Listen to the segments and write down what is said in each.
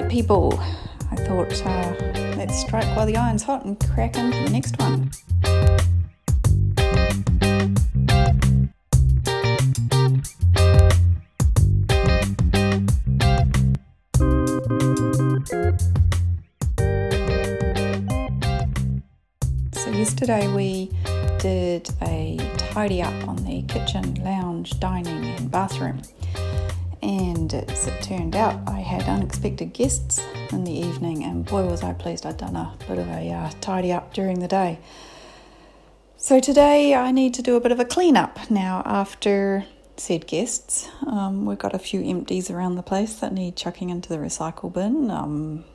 right, people. I thought uh, let's strike while the iron's hot and crack into the next one. So, yesterday we did a tidy up on the kitchen, lounge, dining, and bathroom. And as it turned out, I had unexpected guests in the evening, and boy, was I pleased I'd done a bit of a uh, tidy up during the day. So today I need to do a bit of a clean up now after said guests. Um, we've got a few empties around the place that need chucking into the recycle bin. Um,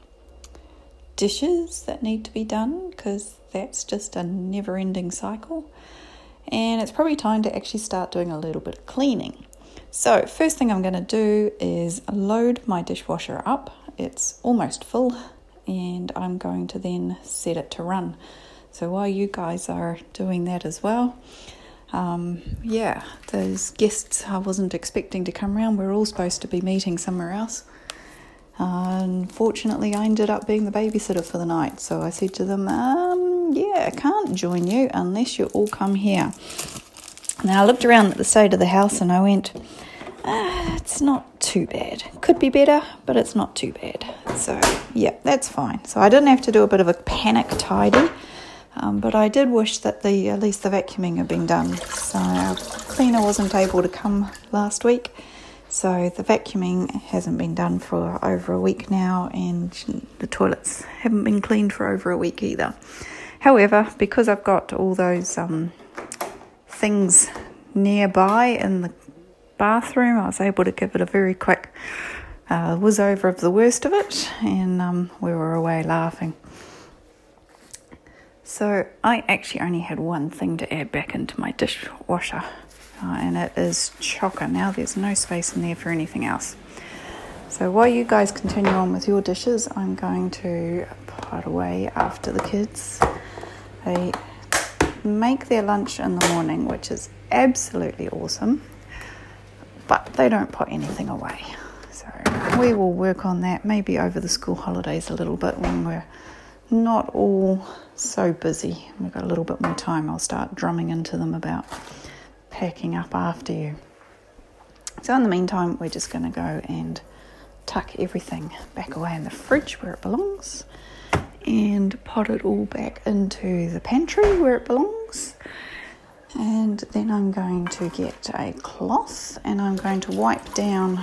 dishes that need to be done because that's just a never ending cycle. And it's probably time to actually start doing a little bit of cleaning. So, first thing I'm going to do is load my dishwasher up. It's almost full, and I'm going to then set it to run. So, while you guys are doing that as well, um, yeah, those guests I wasn't expecting to come around. We're all supposed to be meeting somewhere else. Unfortunately, I ended up being the babysitter for the night, so I said to them, um, Yeah, I can't join you unless you all come here. Now I looked around at the state of the house and I went, ah, it's not too bad. Could be better, but it's not too bad. So, yeah, that's fine. So I didn't have to do a bit of a panic tidy, um, but I did wish that the at least the vacuuming had been done. So our cleaner wasn't able to come last week. So the vacuuming hasn't been done for over a week now, and the toilets haven't been cleaned for over a week either. However, because I've got all those um, things nearby in the bathroom. I was able to give it a very quick uh, was over of the worst of it, and um, we were away laughing. So I actually only had one thing to add back into my dishwasher, uh, and it is chocker. Now there's no space in there for anything else. So while you guys continue on with your dishes, I'm going to put away after the kids. They make their lunch in the morning, which is absolutely awesome, but they don't put anything away. So we will work on that maybe over the school holidays a little bit when we're not all so busy. We've got a little bit more time. I'll start drumming into them about packing up after you. So, in the meantime, we're just going to go and tuck everything back away in the fridge where it belongs and pot it all back into the pantry where it belongs. And then I'm going to get a cloth and I'm going to wipe down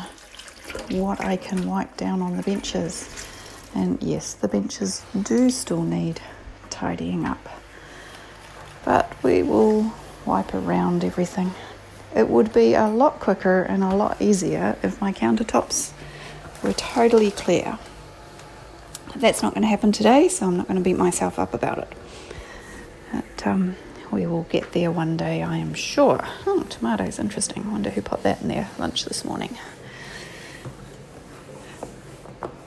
what I can wipe down on the benches. And yes, the benches do still need tidying up, but we will wipe around everything. It would be a lot quicker and a lot easier if my countertops were totally clear. That's not going to happen today, so I'm not going to beat myself up about it. But um, we will get there one day, I am sure. Oh, tomatoes, interesting. I wonder who put that in their lunch this morning.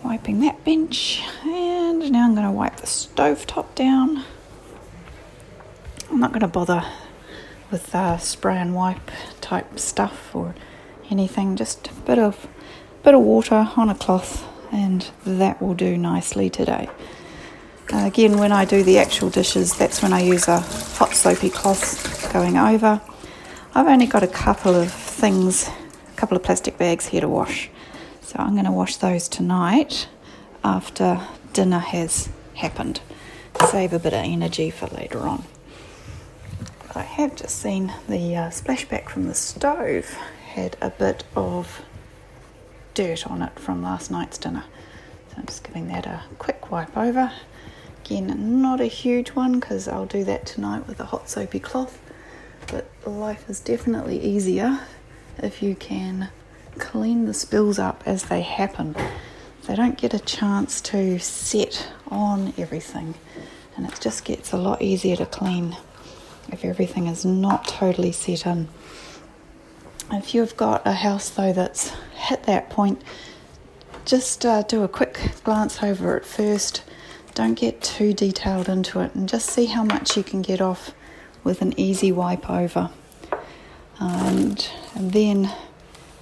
Wiping that bench, and now I'm going to wipe the stove top down. I'm not going to bother with uh, spray and wipe type stuff or anything, just a bit of bit of water on a cloth and that will do nicely today. Uh, again, when I do the actual dishes, that's when I use a hot soapy cloth going over. I've only got a couple of things, a couple of plastic bags here to wash. So I'm going to wash those tonight after dinner has happened. Save a bit of energy for later on. I have just seen the uh, splashback from the stove had a bit of dirt on it from last night's dinner. So I'm just giving that a quick wipe over. Again, not a huge one because I'll do that tonight with a hot soapy cloth, but life is definitely easier if you can clean the spills up as they happen. They don't get a chance to set on everything, and it just gets a lot easier to clean if everything is not totally set in. If you've got a house though that's hit that point, just uh, do a quick glance over it first. Don't get too detailed into it and just see how much you can get off with an easy wipe over. And, and then,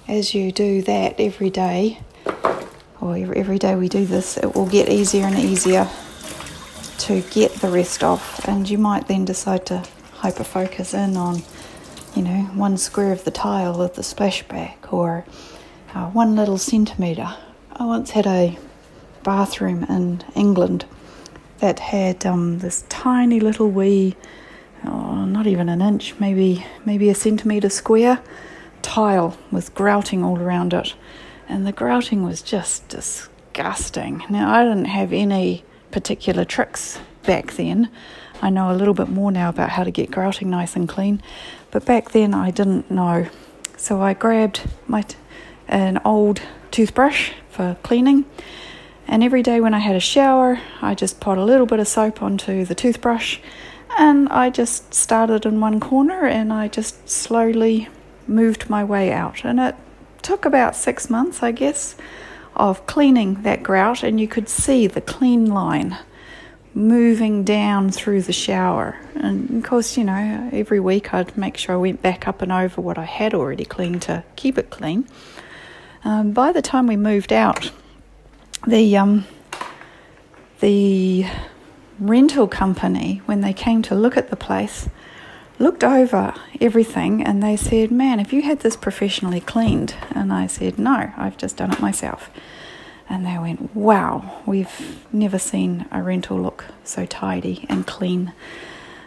as you do that every day, or every day we do this, it will get easier and easier to get the rest off, and you might then decide to hyper focus in on, you know, one square of the tile of the splashback or uh, one little centimetre. I once had a bathroom in England that had um, this tiny little wee, oh, not even an inch, maybe maybe a centimetre square tile with grouting all around it, and the grouting was just disgusting. Now I didn't have any particular tricks back then. I know a little bit more now about how to get grouting nice and clean, but back then I didn't know. So I grabbed my t- an old toothbrush for cleaning, and every day when I had a shower, I just put a little bit of soap onto the toothbrush, and I just started in one corner and I just slowly moved my way out. And it took about six months, I guess, of cleaning that grout, and you could see the clean line moving down through the shower. And of course, you know, every week I'd make sure I went back up and over what I had already cleaned to keep it clean. Um, by the time we moved out, the um, the rental company, when they came to look at the place, looked over everything and they said, Man, have you had this professionally cleaned? And I said, No, I've just done it myself. And they went, Wow, we've never seen a rental look so tidy and clean.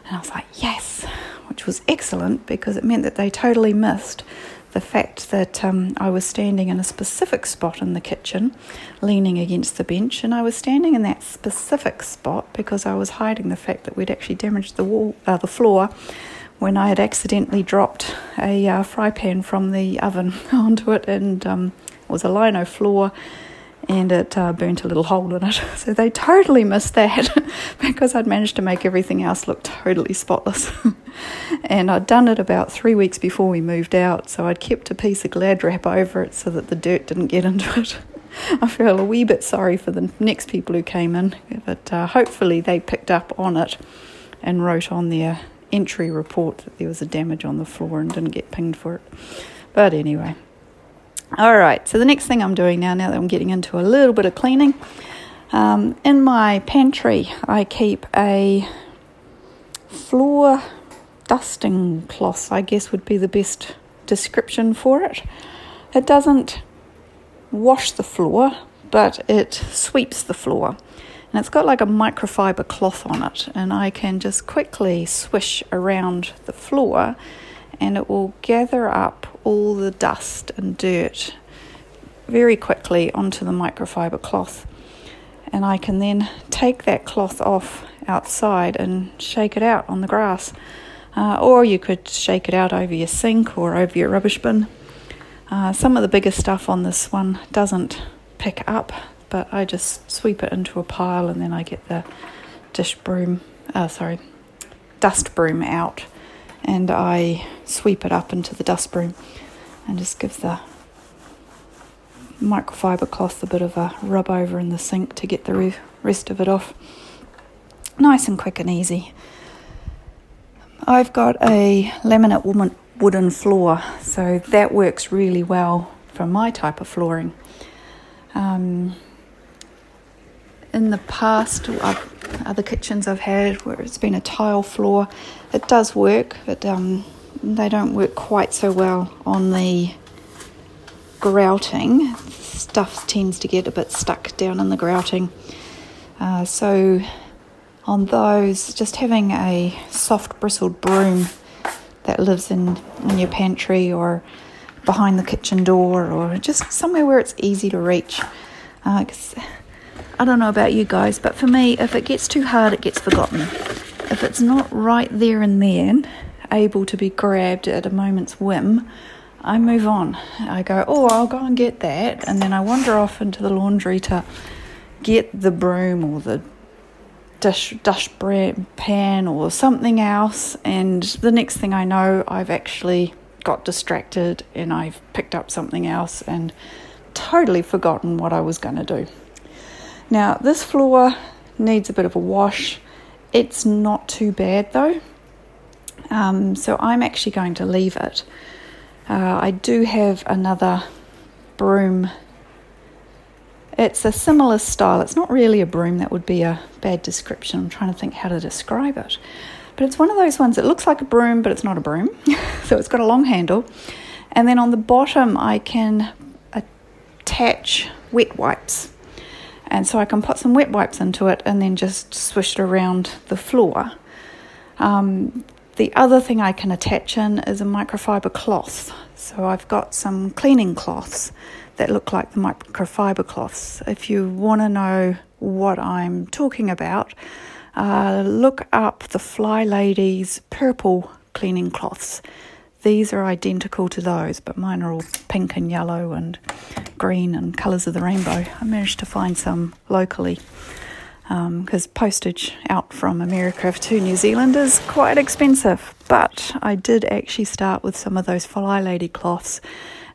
And I was like, Yes, which was excellent because it meant that they totally missed the fact that um, I was standing in a specific spot in the kitchen, leaning against the bench, and I was standing in that specific spot because I was hiding the fact that we'd actually damaged the wall, uh, the floor, when I had accidentally dropped a uh, fry pan from the oven onto it, and um, it was a lino floor and it uh, burnt a little hole in it. So they totally missed that because I'd managed to make everything else look totally spotless. and I'd done it about three weeks before we moved out, so I'd kept a piece of glad wrap over it so that the dirt didn't get into it. I feel a wee bit sorry for the next people who came in, but uh, hopefully they picked up on it and wrote on their entry report that there was a damage on the floor and didn't get pinged for it. But anyway. All right, so the next thing I'm doing now, now that I'm getting into a little bit of cleaning, um, in my pantry I keep a floor dusting cloth, I guess would be the best description for it. It doesn't wash the floor, but it sweeps the floor. And it's got like a microfiber cloth on it, and I can just quickly swish around the floor and it will gather up all the dust and dirt very quickly onto the microfiber cloth. And I can then take that cloth off outside and shake it out on the grass. Uh, or you could shake it out over your sink or over your rubbish bin. Uh, some of the bigger stuff on this one doesn't pick up, but I just sweep it into a pile and then I get the dish broom, uh, sorry, dust broom out and I sweep it up into the dust broom and just give the microfiber cloth a bit of a rub over in the sink to get the rest of it off. Nice and quick and easy. I've got a laminate wooden floor, so that works really well for my type of flooring. Um, in the past, I've, other kitchens I've had where it's been a tile floor, it does work, but um, they don't work quite so well on the grouting. Stuff tends to get a bit stuck down in the grouting. Uh, so, on those, just having a soft bristled broom that lives in, in your pantry or behind the kitchen door or just somewhere where it's easy to reach. Uh, I don't know about you guys, but for me, if it gets too hard, it gets forgotten. If it's not right there and then, able to be grabbed at a moment's whim, I move on. I go, oh, I'll go and get that. And then I wander off into the laundry to get the broom or the dish, dish pan or something else. And the next thing I know, I've actually got distracted and I've picked up something else and totally forgotten what I was going to do. Now, this floor needs a bit of a wash. It's not too bad though. Um, so I'm actually going to leave it. Uh, I do have another broom It's a similar style. It's not really a broom, that would be a bad description. I'm trying to think how to describe it. But it's one of those ones that looks like a broom, but it's not a broom. so it's got a long handle. And then on the bottom, I can attach wet wipes. And so I can put some wet wipes into it and then just swish it around the floor. Um, the other thing I can attach in is a microfiber cloth. So I've got some cleaning cloths that look like the microfiber cloths. If you want to know what I'm talking about, uh, look up the Fly Ladies purple cleaning cloths. These are identical to those, but mine are all pink and yellow and green and colours of the rainbow. I managed to find some locally because um, postage out from America to New Zealand is quite expensive. But I did actually start with some of those Fly Lady cloths,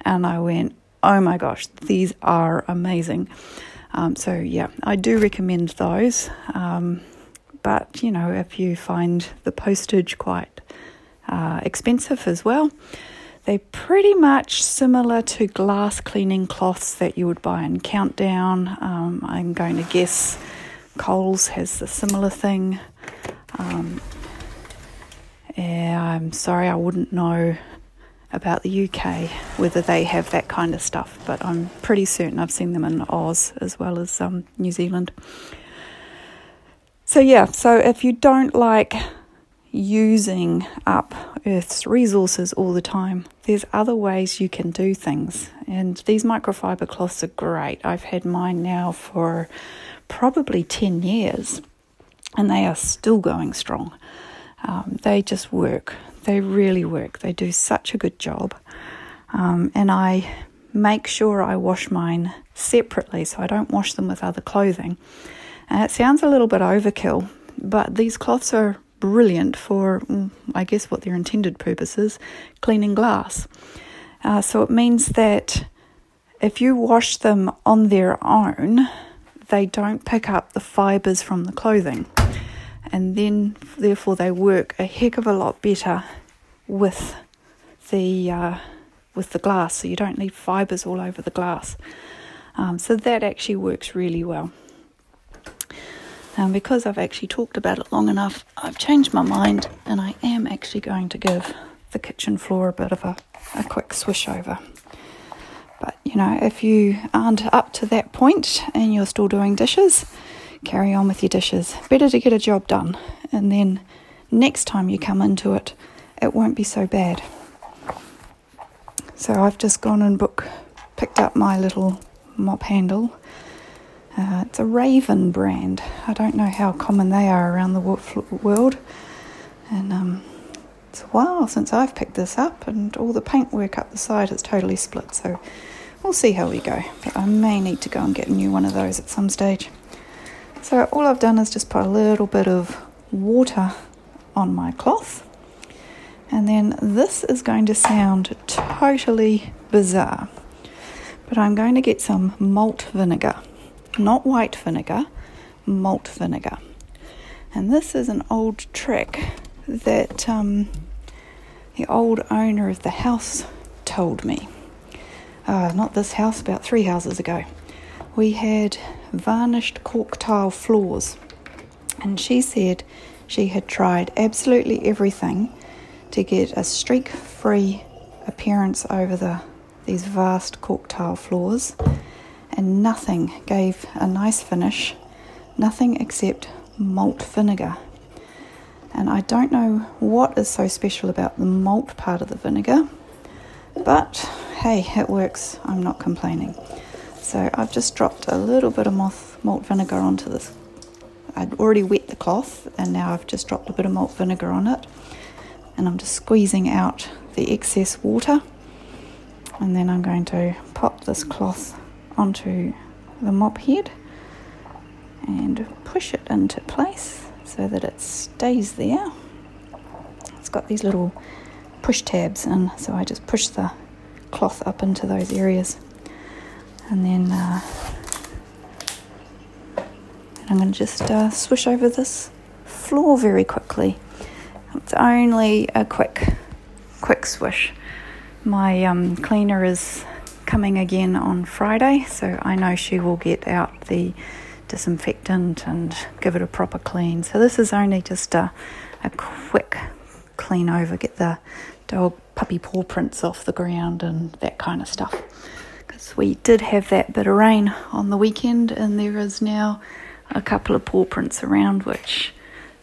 and I went, oh my gosh, these are amazing. Um, so, yeah, I do recommend those. Um, but, you know, if you find the postage quite uh, expensive as well, they're pretty much similar to glass cleaning cloths that you would buy in Countdown. Um, I'm going to guess Coles has a similar thing. Um, yeah, I'm sorry, I wouldn't know about the UK whether they have that kind of stuff, but I'm pretty certain I've seen them in Oz as well as um, New Zealand. So, yeah, so if you don't like using up Earth's resources all the time, there's other ways you can do things. And these microfiber cloths are great. I've had mine now for probably 10 years and they are still going strong. Um, they just work. They really work. They do such a good job. Um, and I make sure I wash mine separately so I don't wash them with other clothing. And it sounds a little bit overkill, but these cloths are brilliant for, mm, I guess, what their intended purpose is cleaning glass. Uh, so it means that if you wash them on their own, they don't pick up the fibers from the clothing. And then therefore they work a heck of a lot better with the uh, with the glass. So you don't leave fibers all over the glass. Um, so that actually works really well and because I've actually talked about it long enough I've changed my mind and I am actually going to give the kitchen floor a bit of a, a quick swish over but you know, if you aren't up to that point and you're still doing dishes, carry on with your dishes. Better to get a job done, and then next time you come into it, it won't be so bad. So I've just gone and book, picked up my little mop handle. Uh, it's a Raven brand. I don't know how common they are around the world, and um, it's a while since I've picked this up, and all the paintwork up the side is totally split. So we'll see how we go. But I may need to go and get a new one of those at some stage. So all I've done is just put a little bit of water on my cloth. And then this is going to sound totally bizarre. But I'm going to get some malt vinegar, not white vinegar, malt vinegar. And this is an old trick that um, the old owner of the house told me. Uh, not this house, about three houses ago. We had varnished cork tile floors, and she said she had tried absolutely everything to get a streak free appearance over the these vast cork tile floors, and nothing gave a nice finish, nothing except malt vinegar and I don't know what is so special about the malt part of the vinegar, but hey, it works. I'm not complaining. So I've just dropped a little bit of malt vinegar onto this. I'd already wet the cloth, and now I've just dropped a bit of malt vinegar on it, and I'm just squeezing out the excess water. And then I'm going to pop this cloth onto the mop head and push it into place so that it stays there. It's got these little push tabs, and so I just push the cloth up into those areas, and then uh, I'm going to just uh, swish over this floor very quickly. It's only a quick, quick swish. My um, cleaner is coming again on Friday, so I know she will get out the disinfectant and give it a proper clean. So this is only just a, a quick clean over, get the dog puppy paw prints off the ground and that kind of stuff. Because we did have that bit of rain on the weekend, and there is now a couple of paw prints around which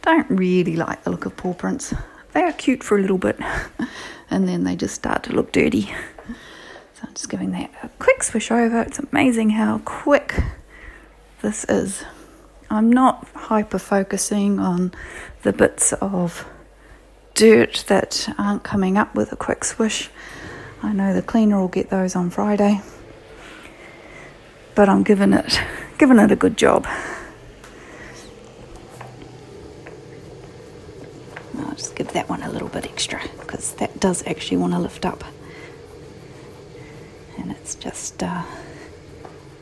don't really like the look of paw prints. They are cute for a little bit, and then they just start to look dirty. So I'm just giving that a quick swish over. It's amazing how quick this is. I'm not hyper focusing on the bits of dirt that aren't coming up with a quick swish. I know the cleaner will get those on Friday, but I'm giving it giving it a good job. I'll just give that one a little bit extra because that does actually want to lift up, and it's just uh,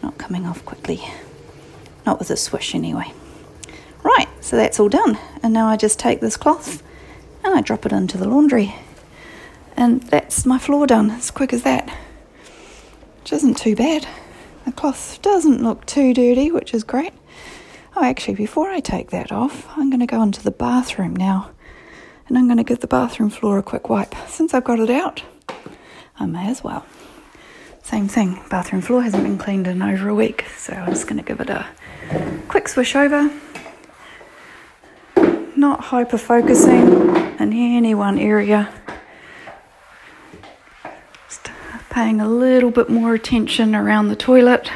not coming off quickly. Not with a swish, anyway. Right, so that's all done, and now I just take this cloth and I drop it into the laundry. And that's my floor done, as quick as that. Which isn't too bad. The cloth doesn't look too dirty, which is great. Oh, actually, before I take that off, I'm going to go into the bathroom now. And I'm going to give the bathroom floor a quick wipe. Since I've got it out, I may as well. Same thing, bathroom floor hasn't been cleaned in over a week, so I'm just going to give it a quick swish over not hyper focusing in any one area. Just paying a little bit more attention around the toilet.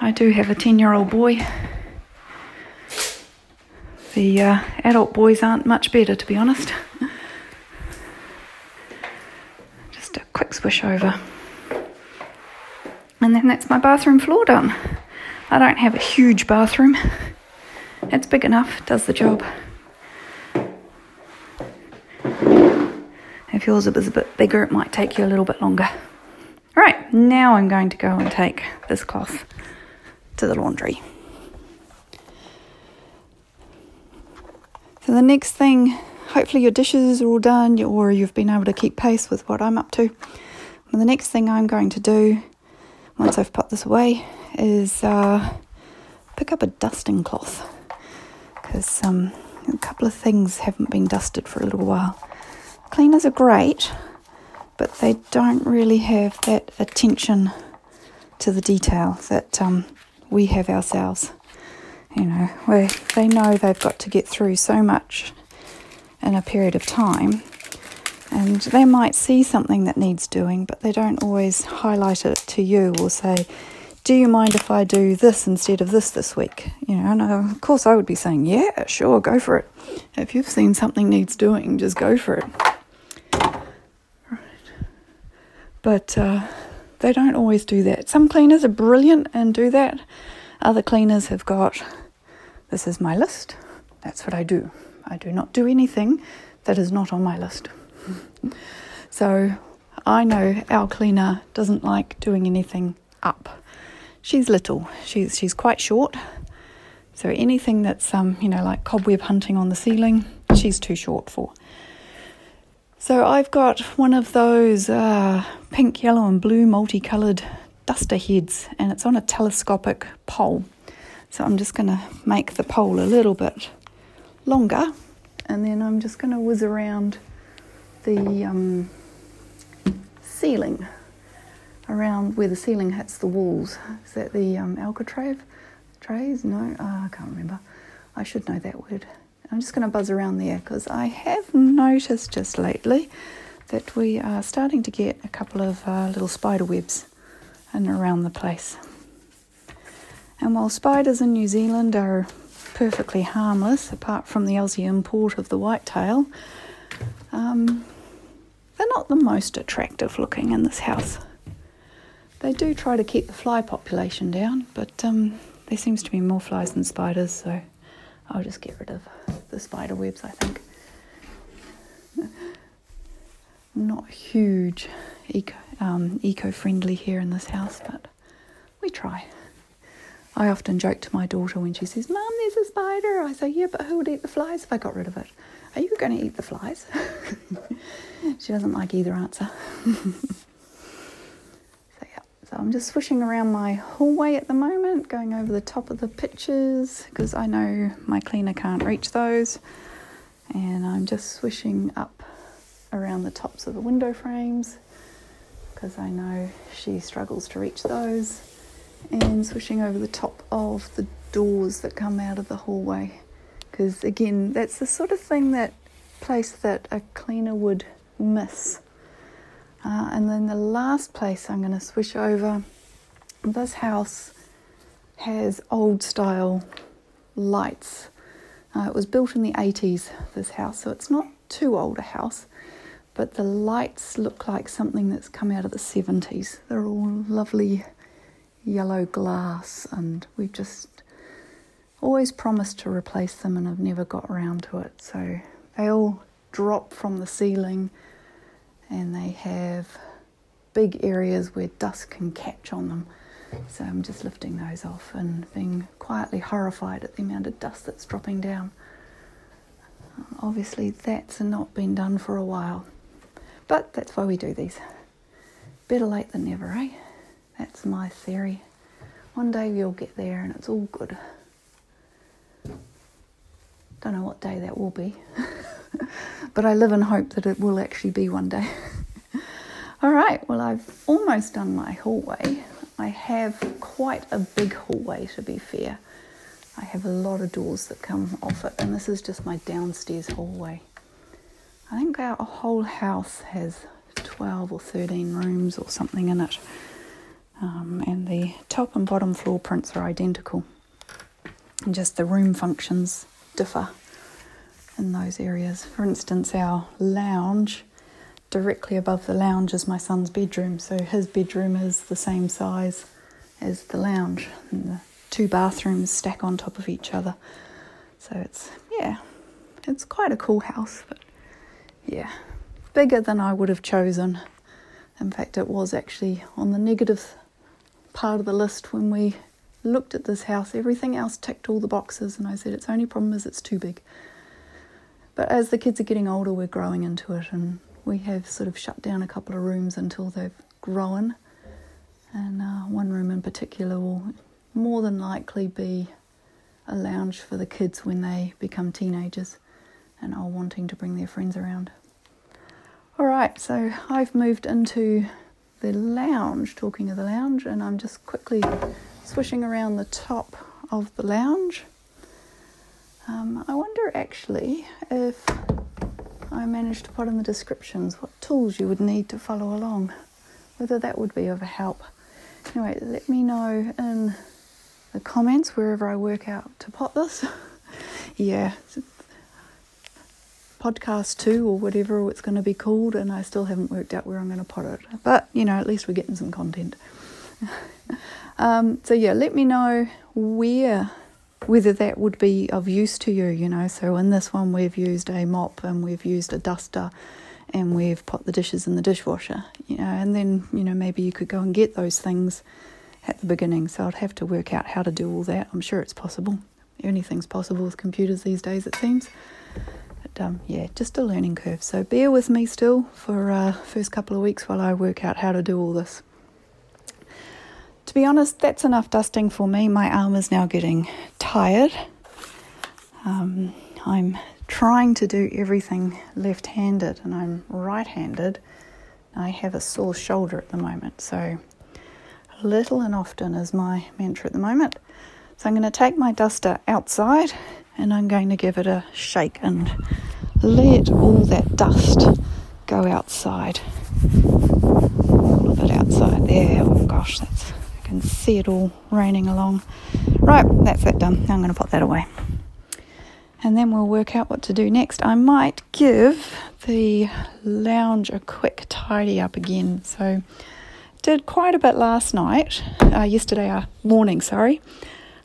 I do have a 10 year old boy. The uh, adult boys aren't much better, to be honest. Just a quick swish over. And then that's my bathroom floor done. I don't have a huge bathroom. It's big enough, does the job. If yours is a bit bigger, it might take you a little bit longer. All right, now I'm going to go and take this cloth to the laundry. So the next thing, hopefully your dishes are all done or you've been able to keep pace with what I'm up to. Well, the next thing I'm going to do, once I've put this away, is uh, pick up a dusting cloth because um, a couple of things haven't been dusted for a little while. Cleaners are great, but they don't really have that attention to the detail that um, we have ourselves. You know, where they know they've got to get through so much in a period of time, and they might see something that needs doing, but they don't always highlight it to you or say, do you mind if I do this instead of this this week? You know, and uh, of course I would be saying, yeah, sure, go for it. If you've seen something needs doing, just go for it. Right. But uh, they don't always do that. Some cleaners are brilliant and do that. Other cleaners have got, this is my list. That's what I do. I do not do anything that is not on my list. so I know our cleaner doesn't like doing anything up she's little. She's she's quite short. So anything that's um, you know, like cobweb hunting on the ceiling, she's too short for. So I've got one of those uh, pink, yellow, and blue multicolored duster heads, and it's on a telescopic pole. So I'm just going to make the pole a little bit longer, and then I'm just going to whiz around the um, ceiling around where the ceiling hits the walls. Is that the um, Alcatraz trays? No, oh, I can't remember. I should know that word. I'm just going to buzz around there because I have noticed just lately that we are starting to get a couple of uh, little spider webs in around the place. And while spiders in New Zealand are perfectly harmless, apart from the Aussie import of the whitetail, um, not the most attractive looking in this house. They do try to keep the fly population down, but um, there seems to be more flies than spiders, so I'll just get rid of the spider webs, I think. Not huge eco, um, eco-friendly here in this house, but we try. I often joke to my daughter when she says, Mum, there's a spider. I say, Yeah, but who would eat the flies if I got rid of it? Are you going to eat the flies? she doesn't like either answer. So yeah, so I'm just swishing around my hallway at the moment, going over the top of the pictures because I know my cleaner can't reach those. And I'm just swishing up around the tops of the window frames because I know she struggles to reach those. And swishing over the top of the doors that come out of the hallway because, again, that's the sort of thing that place that a cleaner would miss uh, and then the last place I'm going to switch over, this house has old style lights. Uh, it was built in the 80s, this house, so it's not too old a house, but the lights look like something that's come out of the 70s. They're all lovely yellow glass, and we've just always promised to replace them and have never got around to it. So they all drop from the ceiling and they have big areas where dust can catch on them. So I'm just lifting those off and being quietly horrified at the amount of dust that's dropping down. Obviously, that's not been done for a while, but that's why we do these. Better late than never, eh? That's my theory. One day we'll get there and it's all good. Don't know what day that will be. but I live in hope that it will actually be one day. All right, well, I've almost done my hallway. I have quite a big hallway to be fair. I have a lot of doors that come off it, and this is just my downstairs hallway. I think our whole house has 12 or 13 rooms or something in it, um, and the top and bottom floor prints are identical, and just the room functions differ in those areas. For instance, our lounge, directly above the lounge is my son's bedroom, so his bedroom is the same size as the lounge, and the two bathrooms stack on top of each other. So it's, yeah, it's quite a cool house, but yeah, bigger than I would have chosen. In fact, it was actually on the negative part of the list when we looked at this house. Everything else ticked all the boxes, and I said, its only problem is it's too big. But as the kids are getting older, we're growing into it, and we have sort of shut down a couple of rooms until they've grown. And uh, one room in particular will more than likely be a lounge for the kids when they become teenagers and are wanting to bring their friends around. All right, so I've moved into the lounge, talking of the lounge, and I'm just quickly swishing around the top of the lounge um, I wonder actually if I managed to put in the descriptions what tools you would need to follow along, whether that would be of a help. Anyway, let me know in the comments wherever I work out to pot this. yeah, podcast two or whatever it's going to be called, and I still haven't worked out where I'm going to put it. But you know, at least we're getting some content. um, so yeah, let me know where whether that would be of use to you, you know. So in this one, we've used a mop and we've used a duster and we've put the dishes in the dishwasher, you know, and then, you know, maybe you could go and get those things at the beginning. So I'd have to work out how to do all that. I'm sure it's possible. Anything's possible with computers these days, it seems. But um, yeah, just a learning curve. So bear with me still for uh, first couple of weeks while I work out how to do all this. To be honest, that's enough dusting for me. My arm is now getting tired. Um, I'm trying to do everything left handed and I'm right handed. I have a sore shoulder at the moment, so little and often is my mantra at the moment. So I'm going to take my duster outside and I'm going to give it a shake and let all that dust go outside. All of it outside there. Oh gosh, that's can see it all raining along. Right, that's that done. Now I'm going to put that away. And then we'll work out what to do next. I might give the lounge a quick tidy up again. So, did quite a bit last night, uh, yesterday uh, morning, sorry.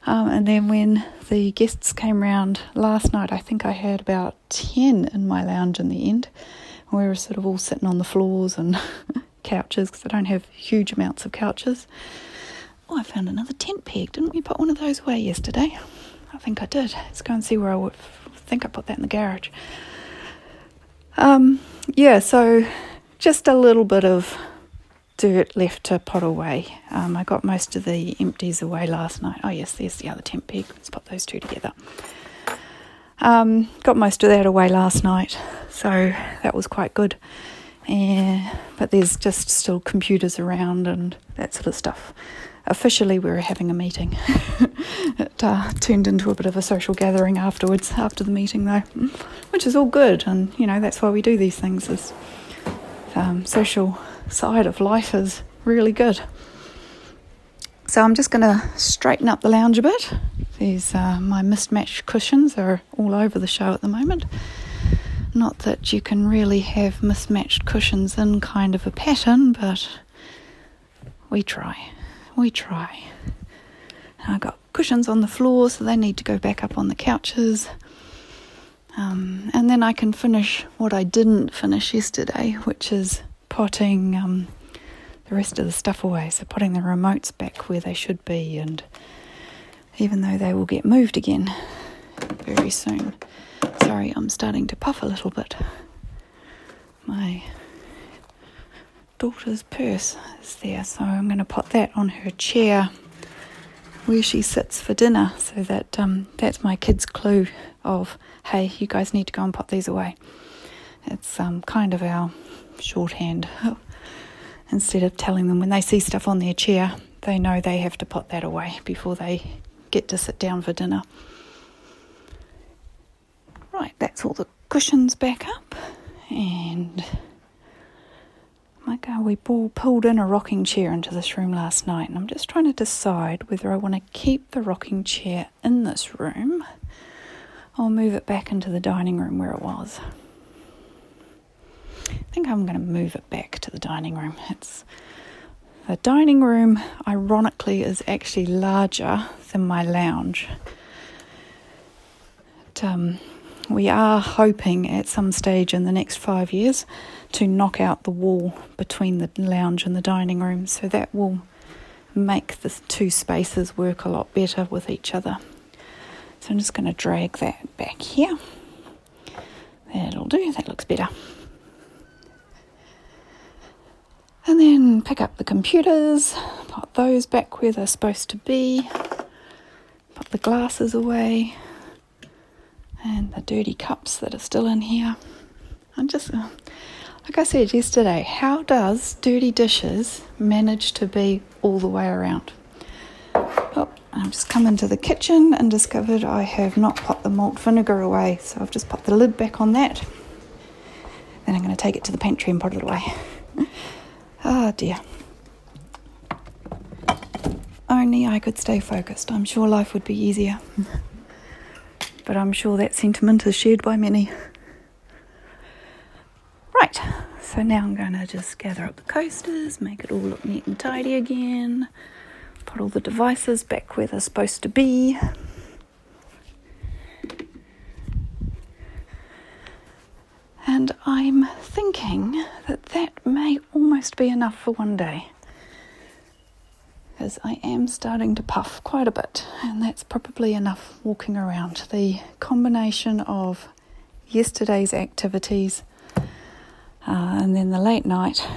Um, and then when the guests came round last night, I think I had about 10 in my lounge in the end. We were sort of all sitting on the floors and couches because I don't have huge amounts of couches. Oh, I found another tent peg. Didn't we put one of those away yesterday? I think I did. Let's go and see where I would think I put that in the garage. Um, yeah, so just a little bit of dirt left to pot away. Um, I got most of the empties away last night. Oh, yes, there's the other tent peg. Let's put those two together. Um, got most of that away last night, so that was quite good. Yeah, but there's just still computers around and that sort of stuff. Officially, we were having a meeting. it uh, turned into a bit of a social gathering afterwards, after the meeting, though, which is all good. And you know that's why we do these things. Is um, social side of life is really good. So I'm just going to straighten up the lounge a bit. These uh, my mismatched cushions are all over the show at the moment. Not that you can really have mismatched cushions in kind of a pattern, but we try. We try. I've got cushions on the floor, so they need to go back up on the couches. Um, and then I can finish what I didn't finish yesterday, which is potting um, the rest of the stuff away. So putting the remotes back where they should be, and even though they will get moved again very soon. Sorry, I'm starting to puff a little bit. My daughter's purse is there, so I'm going to put that on her chair where she sits for dinner, so that um, that's my kids' clue of hey, you guys need to go and put these away. It's um, kind of our shorthand. Instead of telling them when they see stuff on their chair, they know they have to put that away before they get to sit down for dinner. Right, that's all the cushions back up, and we pulled in a rocking chair into this room last night, and I'm just trying to decide whether I want to keep the rocking chair in this room or move it back into the dining room where it was. I think I'm going to move it back to the dining room. It's the dining room, ironically, is actually larger than my lounge. But, um, we are hoping at some stage in the next five years to knock out the wall between the lounge and the dining room, so that will make the two spaces work a lot better with each other. So I'm just going to drag that back here. That'll do, that looks better. And then pick up the computers, put those back where they're supposed to be, put the glasses away, and the dirty cups that are still in here. I'm just, uh, like I said yesterday, how does dirty dishes manage to be all the way around? Oh, I've just come into the kitchen and discovered I have not put the malt vinegar away, so I've just put the lid back on that. Then I'm going to take it to the pantry and put it away. Ah, oh dear. Only I could stay focused. I'm sure life would be easier. but I'm sure that sentiment is shared by many. Right, so now I'm going to just gather up the coasters, make it all look neat and tidy again, put all the devices back where they're supposed to be. And I'm thinking that that may almost be enough for one day. As I am starting to puff quite a bit, and that's probably enough walking around. The combination of yesterday's activities uh, and then the late night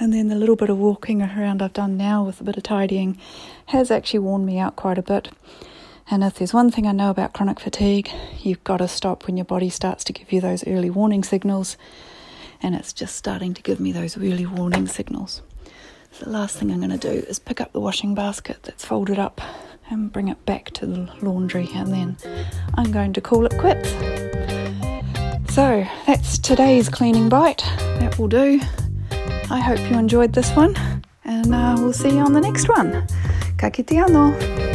and then the little bit of walking around I've done now with a bit of tidying has actually worn me out quite a bit. And if there's one thing I know about chronic fatigue, you've got to stop when your body starts to give you those early warning signals. And it's just starting to give me those early warning signals. So the last thing I'm going to do is pick up the washing basket that's folded up and bring it back to the laundry, and then I'm going to call it quits. So that's today's cleaning bite. That will do. I hope you enjoyed this one, and uh, we'll see you on the next one. Ka kite anō.